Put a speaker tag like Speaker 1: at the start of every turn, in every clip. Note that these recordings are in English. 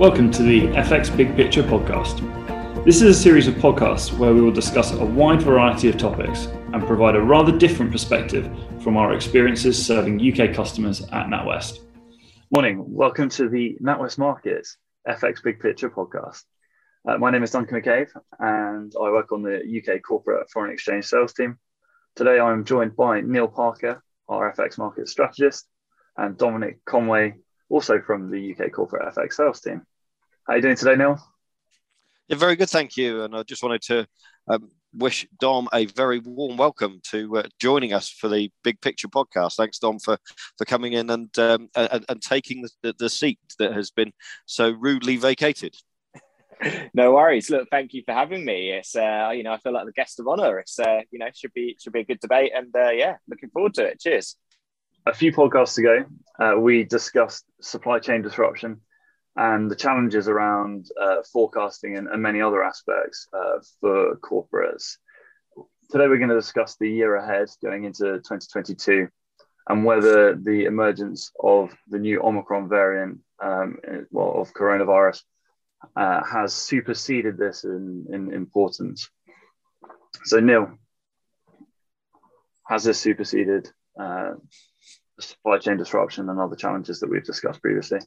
Speaker 1: Welcome to the FX Big Picture podcast. This is a series of podcasts where we will discuss a wide variety of topics and provide a rather different perspective from our experiences serving UK customers at NatWest. Morning, welcome to the NatWest Markets FX Big Picture podcast. Uh, my name is Duncan McCabe and I work on the UK corporate foreign exchange sales team. Today I'm joined by Neil Parker, our FX market strategist, and Dominic Conway, also from the UK corporate FX sales team. How are you doing today, Neil?
Speaker 2: Yeah, very good, thank you. And I just wanted to um, wish Dom a very warm welcome to uh, joining us for the Big Picture podcast. Thanks, Dom, for for coming in and um, and, and, taking the, the seat that has been so rudely vacated.
Speaker 3: no worries. Look, thank you for having me. It's uh, you know I feel like the guest of honor. It's uh, you know should be should be a good debate, and uh, yeah, looking forward to it. Cheers.
Speaker 1: A few podcasts ago, uh, we discussed supply chain disruption and the challenges around uh, forecasting and, and, many other aspects uh, for corporates. Today, we're going to discuss the year ahead going into 2022 and whether the emergence of the new Omicron variant, um, well, of coronavirus, uh, has superseded this in, in importance. So, Neil, has this superseded uh, supply chain disruption and other challenges that we've discussed previously?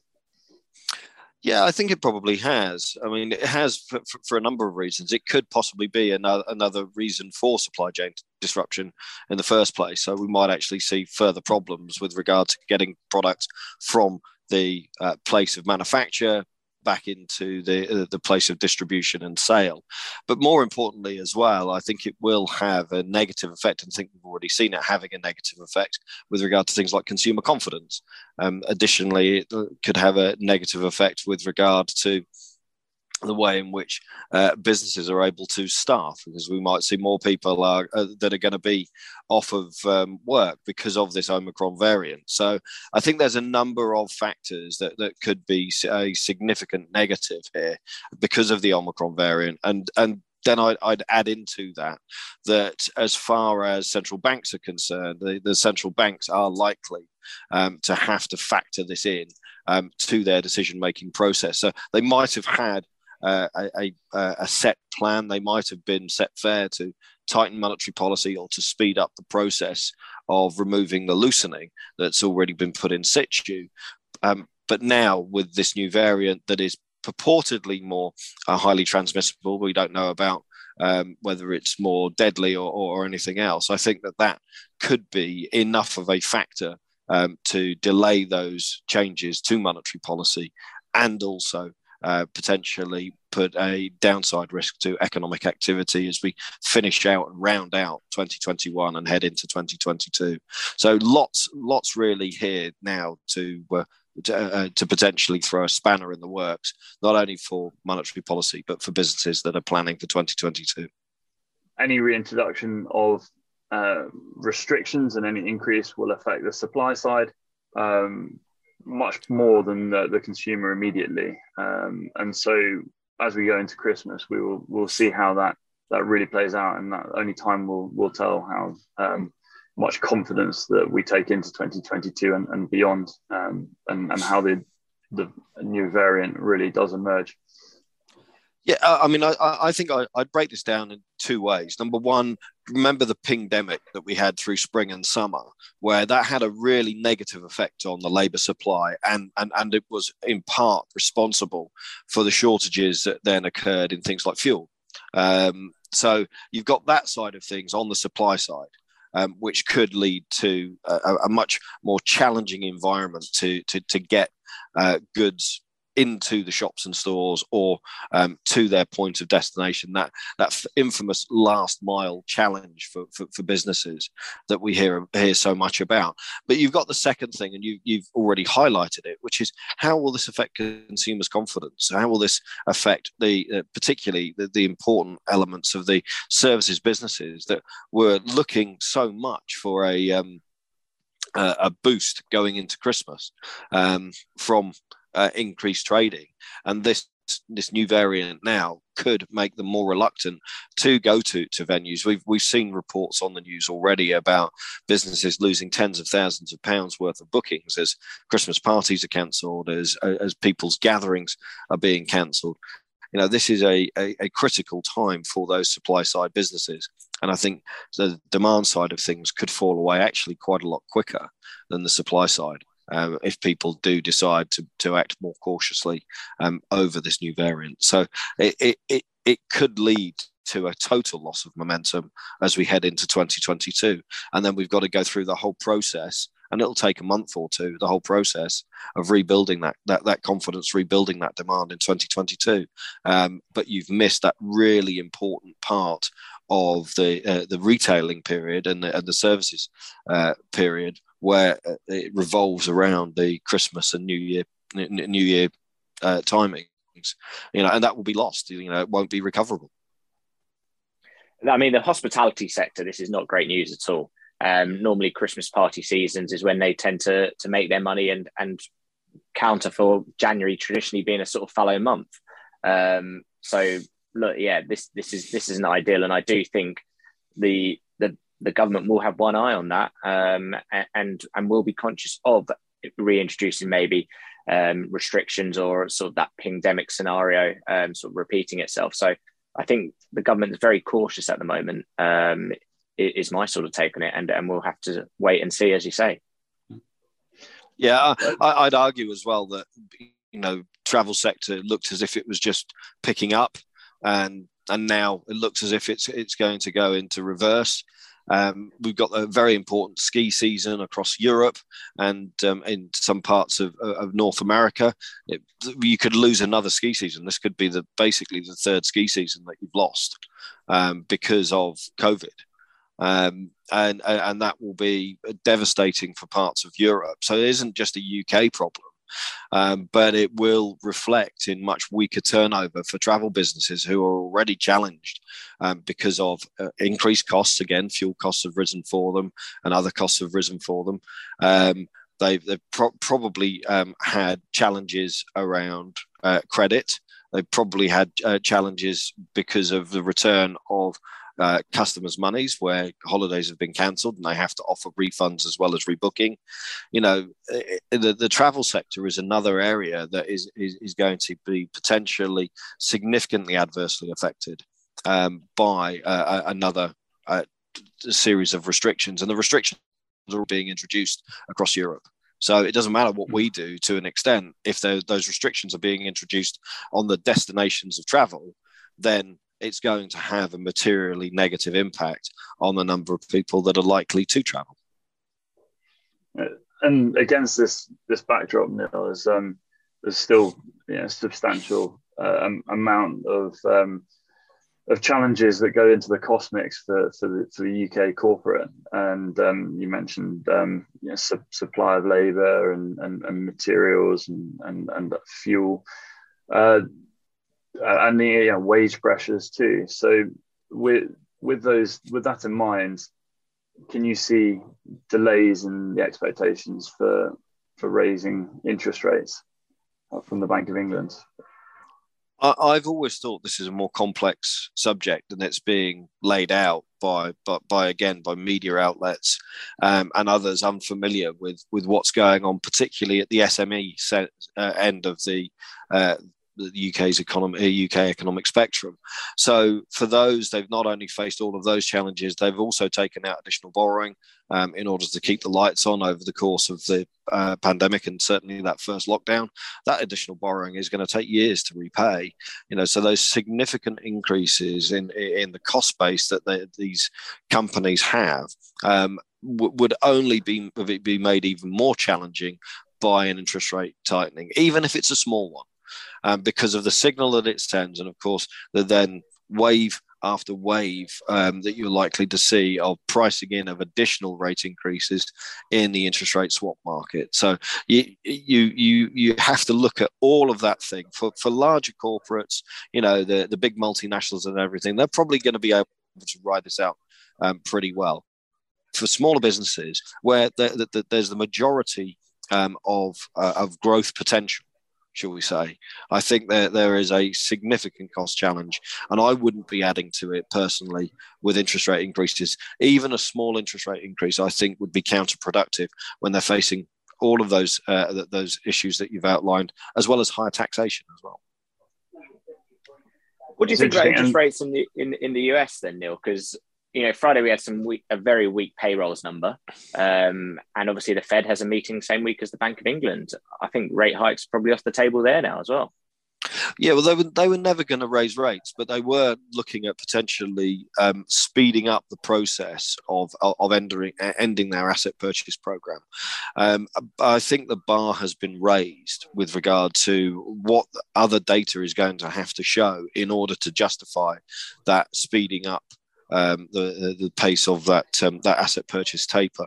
Speaker 2: Yeah, I think it probably has. I mean, it has for, for, a number of reasons. It could possibly be another, another reason for supply chain disruption in the first place. So we might actually see further problems with regard to getting products from the uh, place of manufacture back into the uh, the place of distribution and sale. But more importantly, as well, I think it will have a negative effect, and I think we've already seen it having a negative effect with regard to things like consumer confidence. Um, additionally, it could have a negative effect with regard to the way in which uh, businesses are able to staff because we might see more people are, uh, that are going to be off of um, work because of this Omicron variant. So I think there's a number of factors that, that could be a significant negative here because of the Omicron variant. And, and then I'd, I'd, add into that that as far as central banks are concerned, the, the central banks are likely um, to have to factor this in um, to their decision making process. So they might have had a, a, a, set plan. They might have been set fair to tighten monetary policy or to speed up the process of removing the loosening that's already been put in situ. Um, but now, with this new variant that is purportedly more uh, highly transmissible, we don't know about um, whether it's more deadly or, or, anything else. I think that that could be enough of a factor um, to delay those changes to monetary policy and also uh, potentially put a downside risk to economic activity as we finish out and round out 2021 and head into 2022. So lots, lots really here now to. Uh, to, uh, to, potentially throw a spanner in the works, not only for monetary policy, but for businesses that are planning for 2022.
Speaker 1: Any reintroduction of uh, restrictions and any increase will affect the supply side. Um, much more than the, the consumer immediately. Um, and so as we go into Christmas, we will we'll see how that that really plays out, and that only time will will tell how um, much confidence that we take into 2022 and, and beyond, um, and and how the the new variant really does emerge.
Speaker 2: Yeah, I mean, I, I think I, would break this down in two ways. Number one, remember the pandemic that we had through spring and summer, where that had a really negative effect on the labour supply, and, and, and it was in part responsible for the shortages that then occurred in things like fuel. Um, so you've got that side of things on the supply side. Um, which could lead to a, a, much more challenging environment to to, to get uh, goods into the shops and stores or um, to their point of destination. That that infamous last mile challenge for, for, for, businesses that we hear hear so much about. But you've got the second thing, and you, you've already highlighted it, which is how will this affect consumers' confidence? How will this affect the uh, particularly the, the important elements of the services businesses that were looking so much for a um, a boost going into Christmas um, from uh, increased trading. And this this new variant now could make them more reluctant to go to, to venues. We've we've seen reports on the news already about businesses losing tens of thousands of pounds worth of bookings as Christmas parties are cancelled, as as people's gatherings are being cancelled. You know, this is a, a, a critical time for those supply side businesses. And I think the demand side of things could fall away actually quite a lot quicker than the supply side um, if people do decide to, to act more cautiously um, over this new variant. So it, it, it, it could lead to a total loss of momentum as we head into 2022. And then we've got to go through the whole process and it'll take a month or two the whole process of rebuilding that that, that confidence rebuilding that demand in 2022 um, but you've missed that really important part of the uh, the retailing period and the, and the services uh, period where uh, it revolves around the Christmas and New Year New Year uh, timings, you know, and that will be lost. You know, it won't be recoverable.
Speaker 3: I mean, the hospitality sector. This is not great news at all. Um, normally, Christmas party seasons is when they tend to to make their money and and counter for January traditionally being a sort of fallow month. Um, so look, yeah, this this is this is an ideal, and I do think the the government will have one eye on that um, and and will be conscious of reintroducing maybe um, restrictions or sort of that pandemic scenario um, sort of repeating itself. So I think the government is very cautious at the moment. Um, is my sort of take on it, and and we'll have to wait and see, as you say.
Speaker 2: Yeah, I, would argue as well that you know travel sector looked as if it was just picking up, and and now it looks as if it's it's going to go into reverse. Um, we've got a very important ski season across Europe and um, in some parts of, of North America. It, you could lose another ski season. This could be the basically the third ski season that you've lost um, because of COVID. Um, and and that will be devastating for parts of Europe. So it isn't just a UK problem um, but it will reflect in much weaker turnover for travel businesses who are already challenged um, because of uh, increased costs. Again, fuel costs have risen for them, and other costs have risen for them. Um, they've, they've pro- probably um, had challenges around uh, credit. They've probably had uh, challenges because of the return of uh, customers' monies where holidays have been cancelled and they have to offer refunds as well as rebooking. You know, eh, the, the travel sector is another area that is, is, is going to be potentially significantly adversely affected um, by uh, another uh, series of restrictions. And the restrictions are being introduced across Europe. So it doesn't matter what we do to an extent. If those restrictions are being introduced on the destinations of travel, then it's going to have a materially negative impact on the number of people that are likely to travel.
Speaker 1: And against this this backdrop, Neil, there's um, there's still you know, substantial uh, amount of um, of challenges that go into the cost mix for, for, the, for the UK corporate. And um, you mentioned um, you know, su- supply of labour and, and, and, materials and, and, and fuel. Uh, and the wage pressures too. So with with those with that in mind, can you see delays in the expectations for for raising interest rates from the Bank of England?
Speaker 2: I've always thought this is a more complex subject than it's being laid out by, by, by again, by media outlets um, and others unfamiliar with, with what's going on, particularly at the SME set, uh, end of the uh, the UK's economy, UK economic spectrum. So for those, they've not only faced all of those challenges, they've also taken out additional borrowing um, in order to keep the lights on over the course of the uh, pandemic and certainly that first lockdown. That additional borrowing is going to take years to repay. You know, so those significant increases in in the cost base that they, these companies have. Um, would only be be made even more challenging by an interest rate tightening, even if it's a small one um, because of the signal that it sends, and of course the then wave after wave um, that you're likely to see of pricing in of additional rate increases in the interest rate swap market. So you you you you have to look at all of that thing for for larger corporates, you know, the the big multinationals and everything. They're probably going to be able to ride this out um, pretty well. For smaller businesses, where the, the, the, there's the majority um, of uh, of growth potential shall we say. I think that there is a significant cost challenge, and I wouldn't be adding to it personally with interest rate increases. Even a small interest rate increase, I think, would be counterproductive when they're facing all of those uh, those issues that you've outlined, as well as higher taxation as well.
Speaker 3: What do you think about interest rates in the in, in the US then, Neil? Because you know, Friday we had some weak, a very weak payrolls number, um, and obviously the Fed has a meeting same week as the Bank of England. I think rate hikes probably off the table there now as well.
Speaker 2: Yeah, well, they were they were never going to raise rates, but they were looking at potentially um, speeding up the process of of ending ending their asset purchase program. Um, I think the bar has been raised with regard to what other data is going to have to show in order to justify that speeding up um, the, the pace of that um, that asset purchase taper.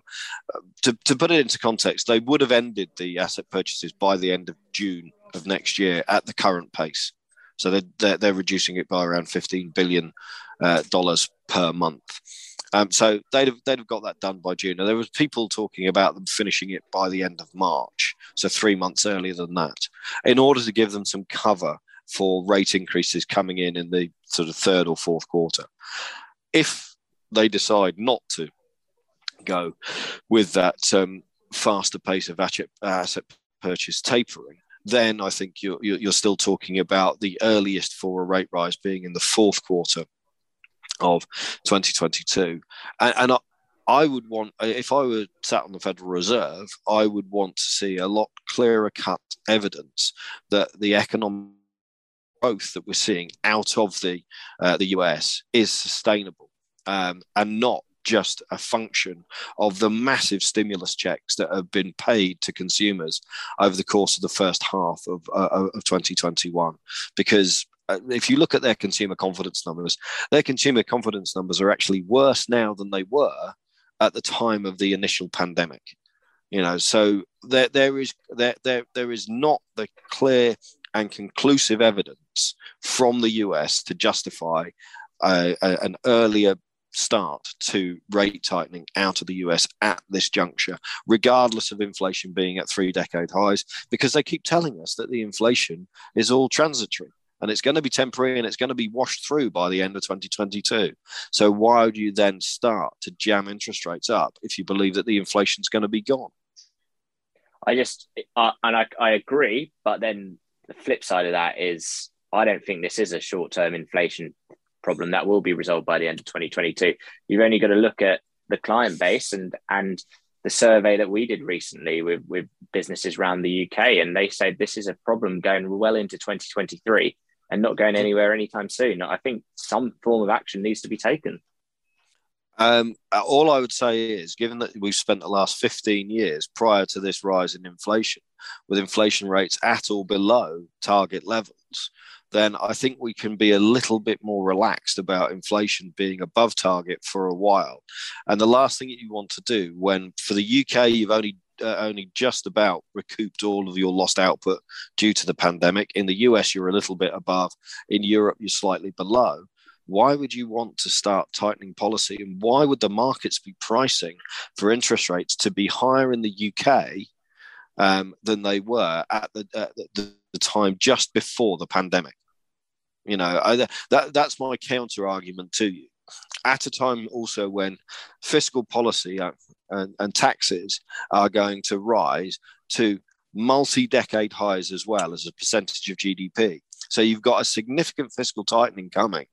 Speaker 2: Uh, to, to put it into context, they would have ended the asset purchases by the end of June of next year at the current pace. So they're, they're, they're reducing it by around $15 billion uh, per month. Um, so they'd have, they'd have got that done by June. And there was people talking about them finishing it by the end of March, so three months earlier than that, in order to give them some cover for rate increases coming in in the sort of third or fourth quarter if they decide not to go with that um, faster pace of asset, asset purchase tapering, then I think you're, you're still talking about the earliest for a rate rise being in the fourth quarter of 2022. And, and I, I would want, if I were sat on the Federal Reserve, I would want to see a lot clearer cut evidence that the economic growth that we're seeing out of the uh, the US is sustainable um, and not just a function of the massive stimulus checks that have been paid to consumers over the course of the first half of, uh, of 2021 because uh, if you look at their consumer confidence numbers their consumer confidence numbers are actually worse now than they were at the time of the initial pandemic. You know so there there is there there, there is not the clear and conclusive evidence from the US to justify a, an earlier start to rate tightening out of the US at this juncture, regardless of inflation being at three decade highs, because they keep telling us that the inflation is all transitory and it's going to be temporary and it's going to be washed through by the end of 2022. So, why would you then start to jam interest rates up if you believe that the inflation is going to be gone?
Speaker 3: I just, uh, and I, I agree, but then the flip side of that is I don't think this is a short term inflation problem that will be resolved by the end of 2022. You've only got to look at the client base and and the survey that we did recently with with businesses around the UK, and they said this is a problem going well into 2023 and not going anywhere anytime soon. I think some form of action needs to be taken.
Speaker 2: Um, all I would say is, given that we've spent the last 15 years prior to this rise in inflation, with inflation rates at or below target levels, then I think we can be a little bit more relaxed about inflation being above target for a while. And the last thing that you want to do when, for the UK, you've only uh, only just about recouped all of your lost output due to the pandemic. In the US, you're a little bit above. In Europe, you're slightly below why would you want to start tightening policy? And why would the markets be pricing for interest rates to be higher in the UK um, than they were at the, at the, time just before the pandemic? You know, I, that, that's my counter argument to you. At a time also when fiscal policy uh, and, and taxes are going to rise to multi decade highs as well as a percentage of GDP. So you've got a significant fiscal tightening coming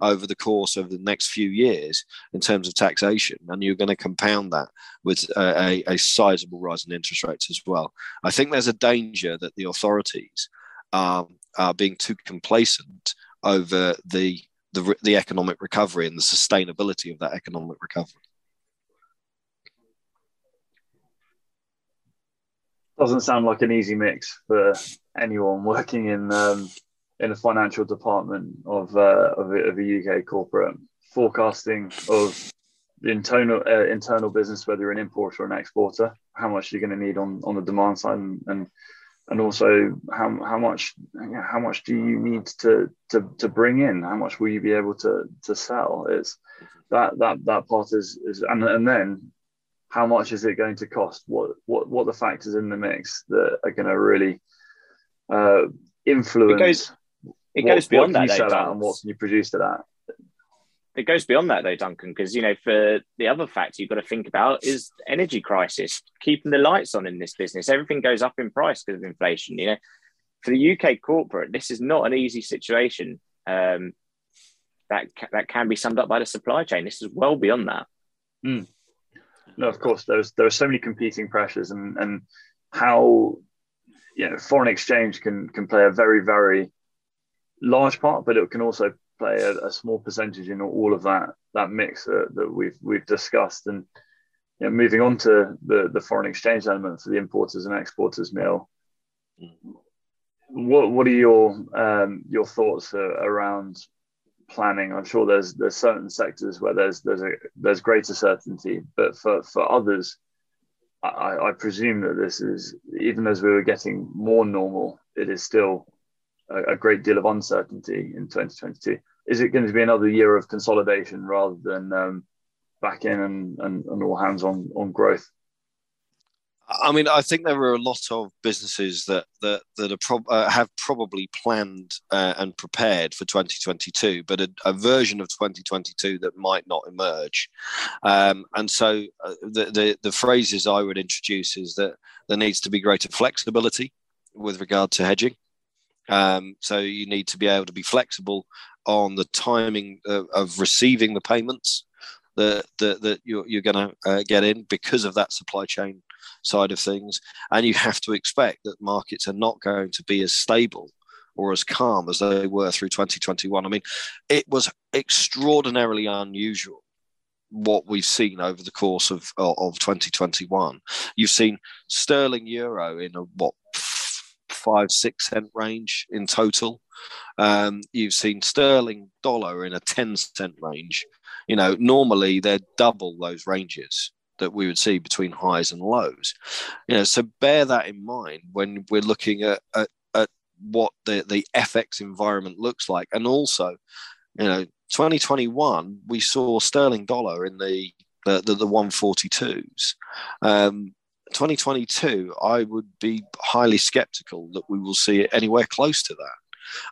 Speaker 2: over the course of the next few years in terms of taxation, and you're going to compound that with a, a, a sizable rise in interest rates as well. I think there's a danger that the authorities are, are being too complacent over the, the the economic recovery and the sustainability of that economic recovery.
Speaker 1: Doesn't sound like an easy mix for anyone working in um, in the financial department of uh, of, a, of, a, UK corporate forecasting of the internal uh, internal business, whether you're an importer or an exporter, how much you're going to need on, on the demand side, and, and and also how, how much how much do you need to, to to bring in? How much will you be able to to sell? Is that that that part is is and and then how much is it going to cost? What what what the factors in the mix that are going to really uh, influence.
Speaker 3: It goes beyond
Speaker 1: what
Speaker 3: that.
Speaker 1: You though, and what can you produce to that?
Speaker 3: It goes beyond that though, Duncan, because you know, for the other factor you've got to think about is energy crisis, keeping the lights on in this business. Everything goes up in price because of inflation. You know, for the UK corporate, this is not an easy situation. Um, that that can be summed up by the supply chain. This is well beyond that.
Speaker 1: Mm. No, of course, there's there are so many competing pressures, and and how you know foreign exchange can can play a very very large part, but it can also play a, a small percentage in all of that that mix that, that we've we've discussed. And you know, moving on to the the foreign exchange element for the importers and exporters, Neil. What what are your um, your thoughts uh, around planning? I'm sure there's there's certain sectors where there's there's a there's greater certainty, but for for others, I, I presume that this is even as we were getting more normal, it is still a, a great deal of uncertainty in 2022. Is it going to be another year of consolidation rather than um, back in and, and, and all hands on on growth?
Speaker 2: I mean, I think there are a lot of businesses that that that are pro- uh, have probably planned uh, and prepared for 2022, but a, a, version of 2022 that might not emerge. Um, and so, uh, the, the the phrases I would introduce is that there needs to be greater flexibility with regard to hedging. Um, so you need to be able to be flexible on the timing of, of receiving the payments that that, that you're, you're going to uh, get in because of that supply chain side of things. And you have to expect that markets are not going to be as stable or as calm as they were through 2021. I mean, it was extraordinarily unusual what we've seen over the course of, of 2021. You've seen sterling euro in a what five, six cent range in total. Um, you've seen sterling dollar in a 10 cent range. You know, normally they're double those ranges that we would see between highs and lows. You know, so bear that in mind when we're looking at, at, at what the, the FX environment looks like. And also, you know, 2021, we saw sterling dollar in the the, the, the 142s. Um, 2022, I would be highly skeptical that we will see it anywhere close to that.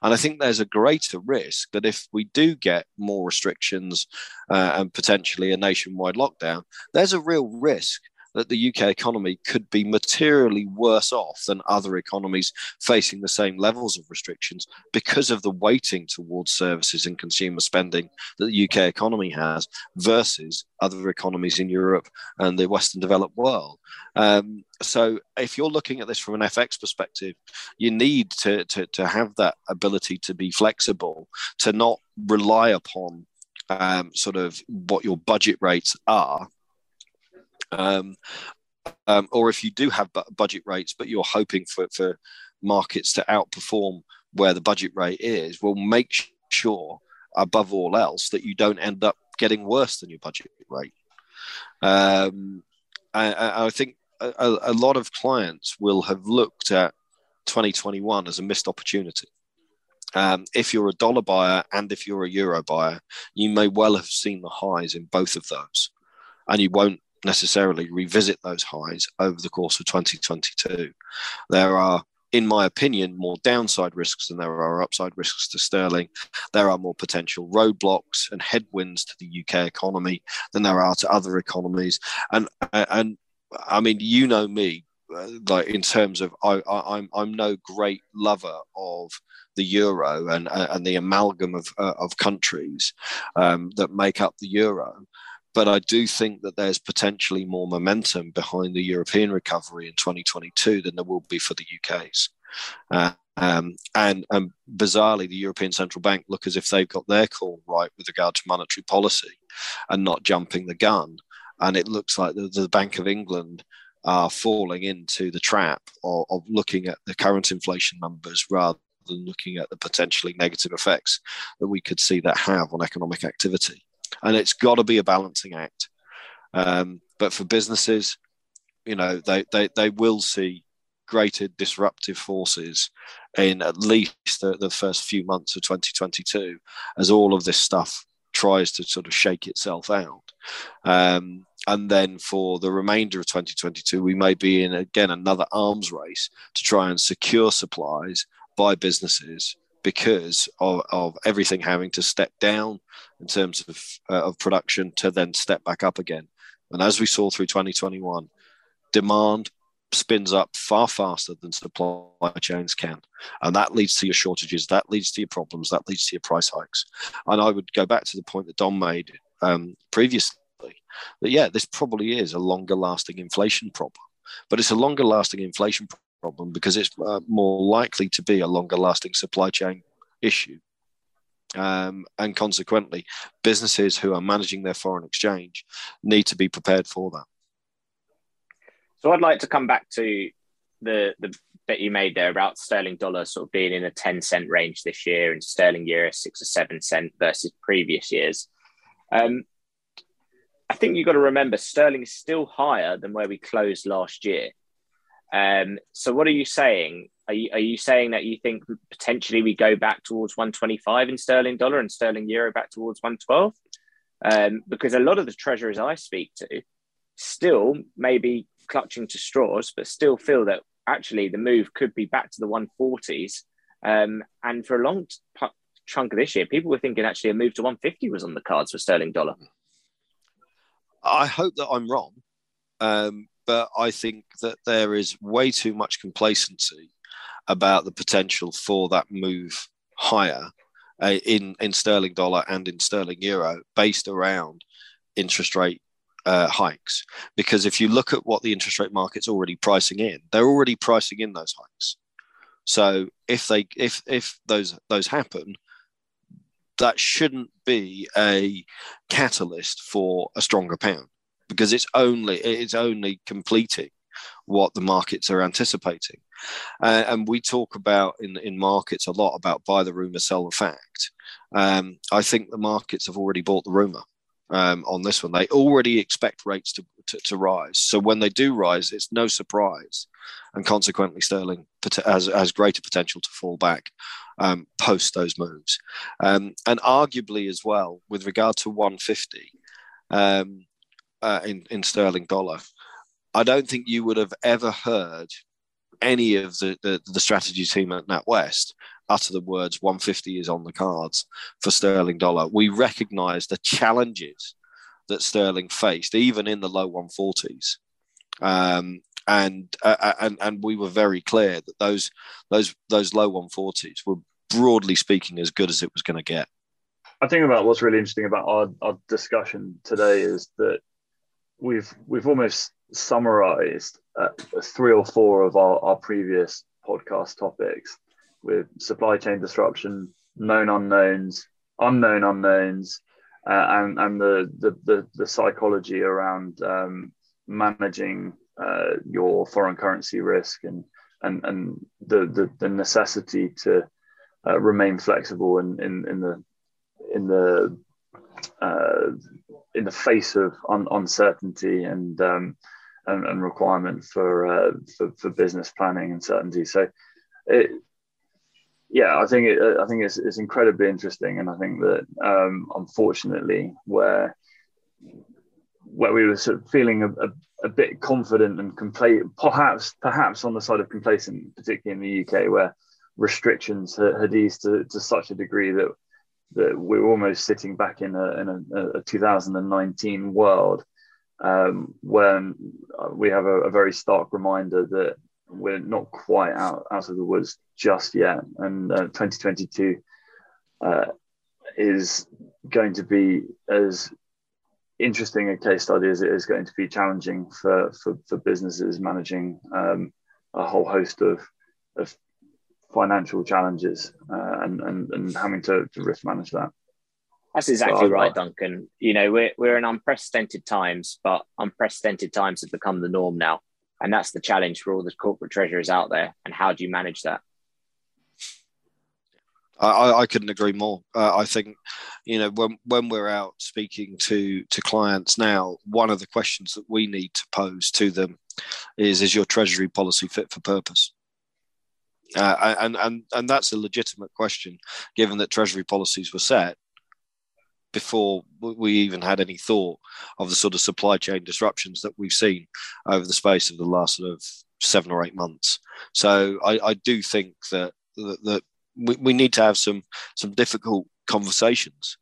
Speaker 2: And I think there's a greater risk that if we do get more restrictions uh, and potentially a nationwide lockdown, there's a real risk that the UK economy could be materially worse off than other economies facing the same levels of restrictions because of the weighting towards services and consumer spending that the UK economy has versus other economies in Europe and the Western developed world. Um, so, if you're looking at this from an FX perspective, you need to, to, to have that ability to be flexible, to not rely upon um, sort of what your budget rates are um, um, or if you do have budget rates, but you're hoping for, for markets to outperform where the budget rate is, well, make sure above all else that you don't end up getting worse than your budget rate. Um, I, I, think a, a, lot of clients will have looked at 2021 as a missed opportunity. Um, if you're a dollar buyer and if you're a euro buyer, you may well have seen the highs in both of those, and you won't necessarily revisit those highs over the course of 2022. There are, in my opinion, more downside risks than there are upside risks to sterling. There are more potential roadblocks and headwinds to the UK economy than there are to other economies. And and I mean, you know me, uh, like in terms of I, I I'm I'm no great lover of the euro and and the amalgam of uh, of countries um, that make up the euro. But I do think that there's potentially more momentum behind the European recovery in 2022 than there will be for the UK's. Uh, um, and, and bizarrely, the European Central Bank look as if they've got their call right with regard to monetary policy and not jumping the gun. And it looks like the, the Bank of England are falling into the trap of, of looking at the current inflation numbers rather than looking at the potentially negative effects that we could see that have on economic activity and it's got to be a balancing act. Um, but for businesses, you know, they, they, they will see greater disruptive forces in at least the, the first few months of 2022 as all of this stuff tries to sort of shake itself out. Um, and then for the remainder of 2022, we may be in again another arms race to try and secure supplies by businesses because of, of everything having to step down in terms of, uh, of production to then step back up again. And as we saw through 2021, demand spins up far faster than supply chains can. And that leads to your shortages, that leads to your problems, that leads to your price hikes. And I would go back to the point that Dom made um, previously that, yeah, this probably is a longer lasting inflation problem. But it's a longer lasting inflation problem because it's uh, more likely to be a longer lasting supply chain issue. Um, and consequently, businesses who are managing their foreign exchange need to be prepared for that.
Speaker 3: So I'd like to come back to the the bit you made there about sterling dollar sort of being in a 10 cent range this year and sterling euro six or seven cent versus previous years. Um, I think you've got to remember sterling is still higher than where we closed last year. Um, so what are you saying? Are you, are you saying that you think potentially we go back towards 125 in sterling dollar and sterling euro back towards 112? Um, because a lot of the treasurers I speak to still maybe clutching to straws, but still feel that actually the move could be back to the 140s. Um, and for a long chunk of this year, people were thinking actually a move to 150 was on the cards for sterling dollar.
Speaker 2: I hope that I'm wrong, um, but I think that there is way too much complacency about the potential for that move higher uh, in in sterling dollar and in sterling euro based around interest rate uh, hikes. Because if you look at what the interest rate market's already pricing in, they're already pricing in those hikes. So if they if if those those happen, that shouldn't be a catalyst for a stronger pound because it's only it's only completing what the markets are anticipating. Uh, and we talk about in, in markets a lot about buy the rumor, sell the fact. Um, I think the markets have already bought the rumor um, on this one. They already expect rates to, to, to, rise. So when they do rise, it's no surprise. And consequently, sterling has, has greater potential to fall back um, post those moves. Um, and arguably, as well, with regard to 150 um, uh, in, in sterling dollar, I don't think you would have ever heard any of the, the, the strategy team at NatWest utter the words 150 is on the cards for sterling dollar. We recognize the challenges that sterling faced, even in the low 140s. Um, and, uh, uh, and and we were very clear that those those those low 140s were broadly speaking as good as it was going to get.
Speaker 1: I think about what's really interesting about our, our discussion today is that we've we've almost summarized uh, three or four of our, our previous podcast topics with supply chain disruption, known unknowns, unknown unknowns, uh, and and the, the the, the psychology around um, managing uh, your foreign currency risk and and and the the, the necessity to uh, remain flexible in, in in the in the uh, in the face of un- uncertainty and, um, and, and requirement for, uh, for for business planning and certainty. So, it, yeah, I think it, I think it's, it's incredibly interesting, and I think that um, unfortunately, where where we were sort of feeling a, a, a bit confident and complacent, perhaps perhaps on the side of complacent, particularly in the UK, where restrictions had, eased to, to such a degree that that we're almost sitting back in a, in a, a 2019 world um, when we have a, a, very stark reminder that we're not quite out, out of the woods just yet. And uh, 2022 uh, is going to be as interesting a case study as it is going to be challenging for, for, for businesses managing um, a whole host of, of financial challenges uh, and, and, and having to, to risk manage that.
Speaker 3: That's exactly so, right, Duncan. You know, we're, we're in unprecedented times, but unprecedented times have become the norm now. And that's the challenge for all the corporate treasurers out there. And how do you manage that?
Speaker 2: I, I couldn't agree more. Uh, I think, you know, when when we're out speaking to to clients now, one of the questions that we need to pose to them is: Is your treasury policy fit for purpose? Uh, and and and that's a legitimate question, given that treasury policies were set before we even had any thought of the sort of supply chain disruptions that we've seen over the space of the last sort of seven or eight months. So I, I do think that that, that we, we, need to have some some difficult conversations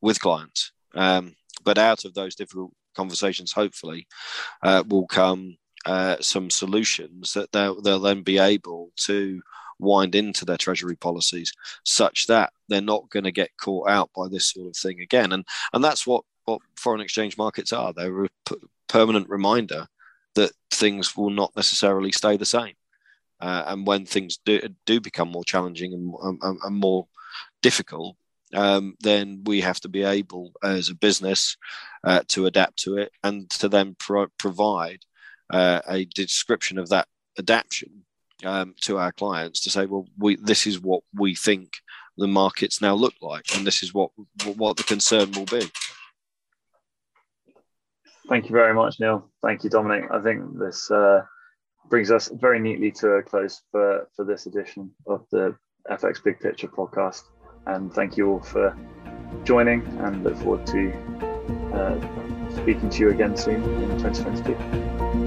Speaker 2: with clients. Um, but out of those difficult conversations, hopefully, uh, will come uh, some solutions that they'll, they'll then be able to wind into their treasury policies such that they're not going to get caught out by this sort of thing again. And and that's what what foreign exchange markets are. They're a p- permanent reminder that things will not necessarily stay the same. Uh, and when things do, do become more challenging and, and, and more difficult, um, then we have to be able, as a business, uh, to adapt to it and to then pro- provide uh, a description of that adaptation um, to our clients to say, well, we this is what we think the markets now look like, and this is what what the concern will be.
Speaker 1: Thank you very much, Neil. Thank you, Dominic. I think this uh, brings us very neatly to a close for, for this edition of the FX Big Picture podcast. And thank you all for joining and look forward to uh, speaking to you again soon in 2022.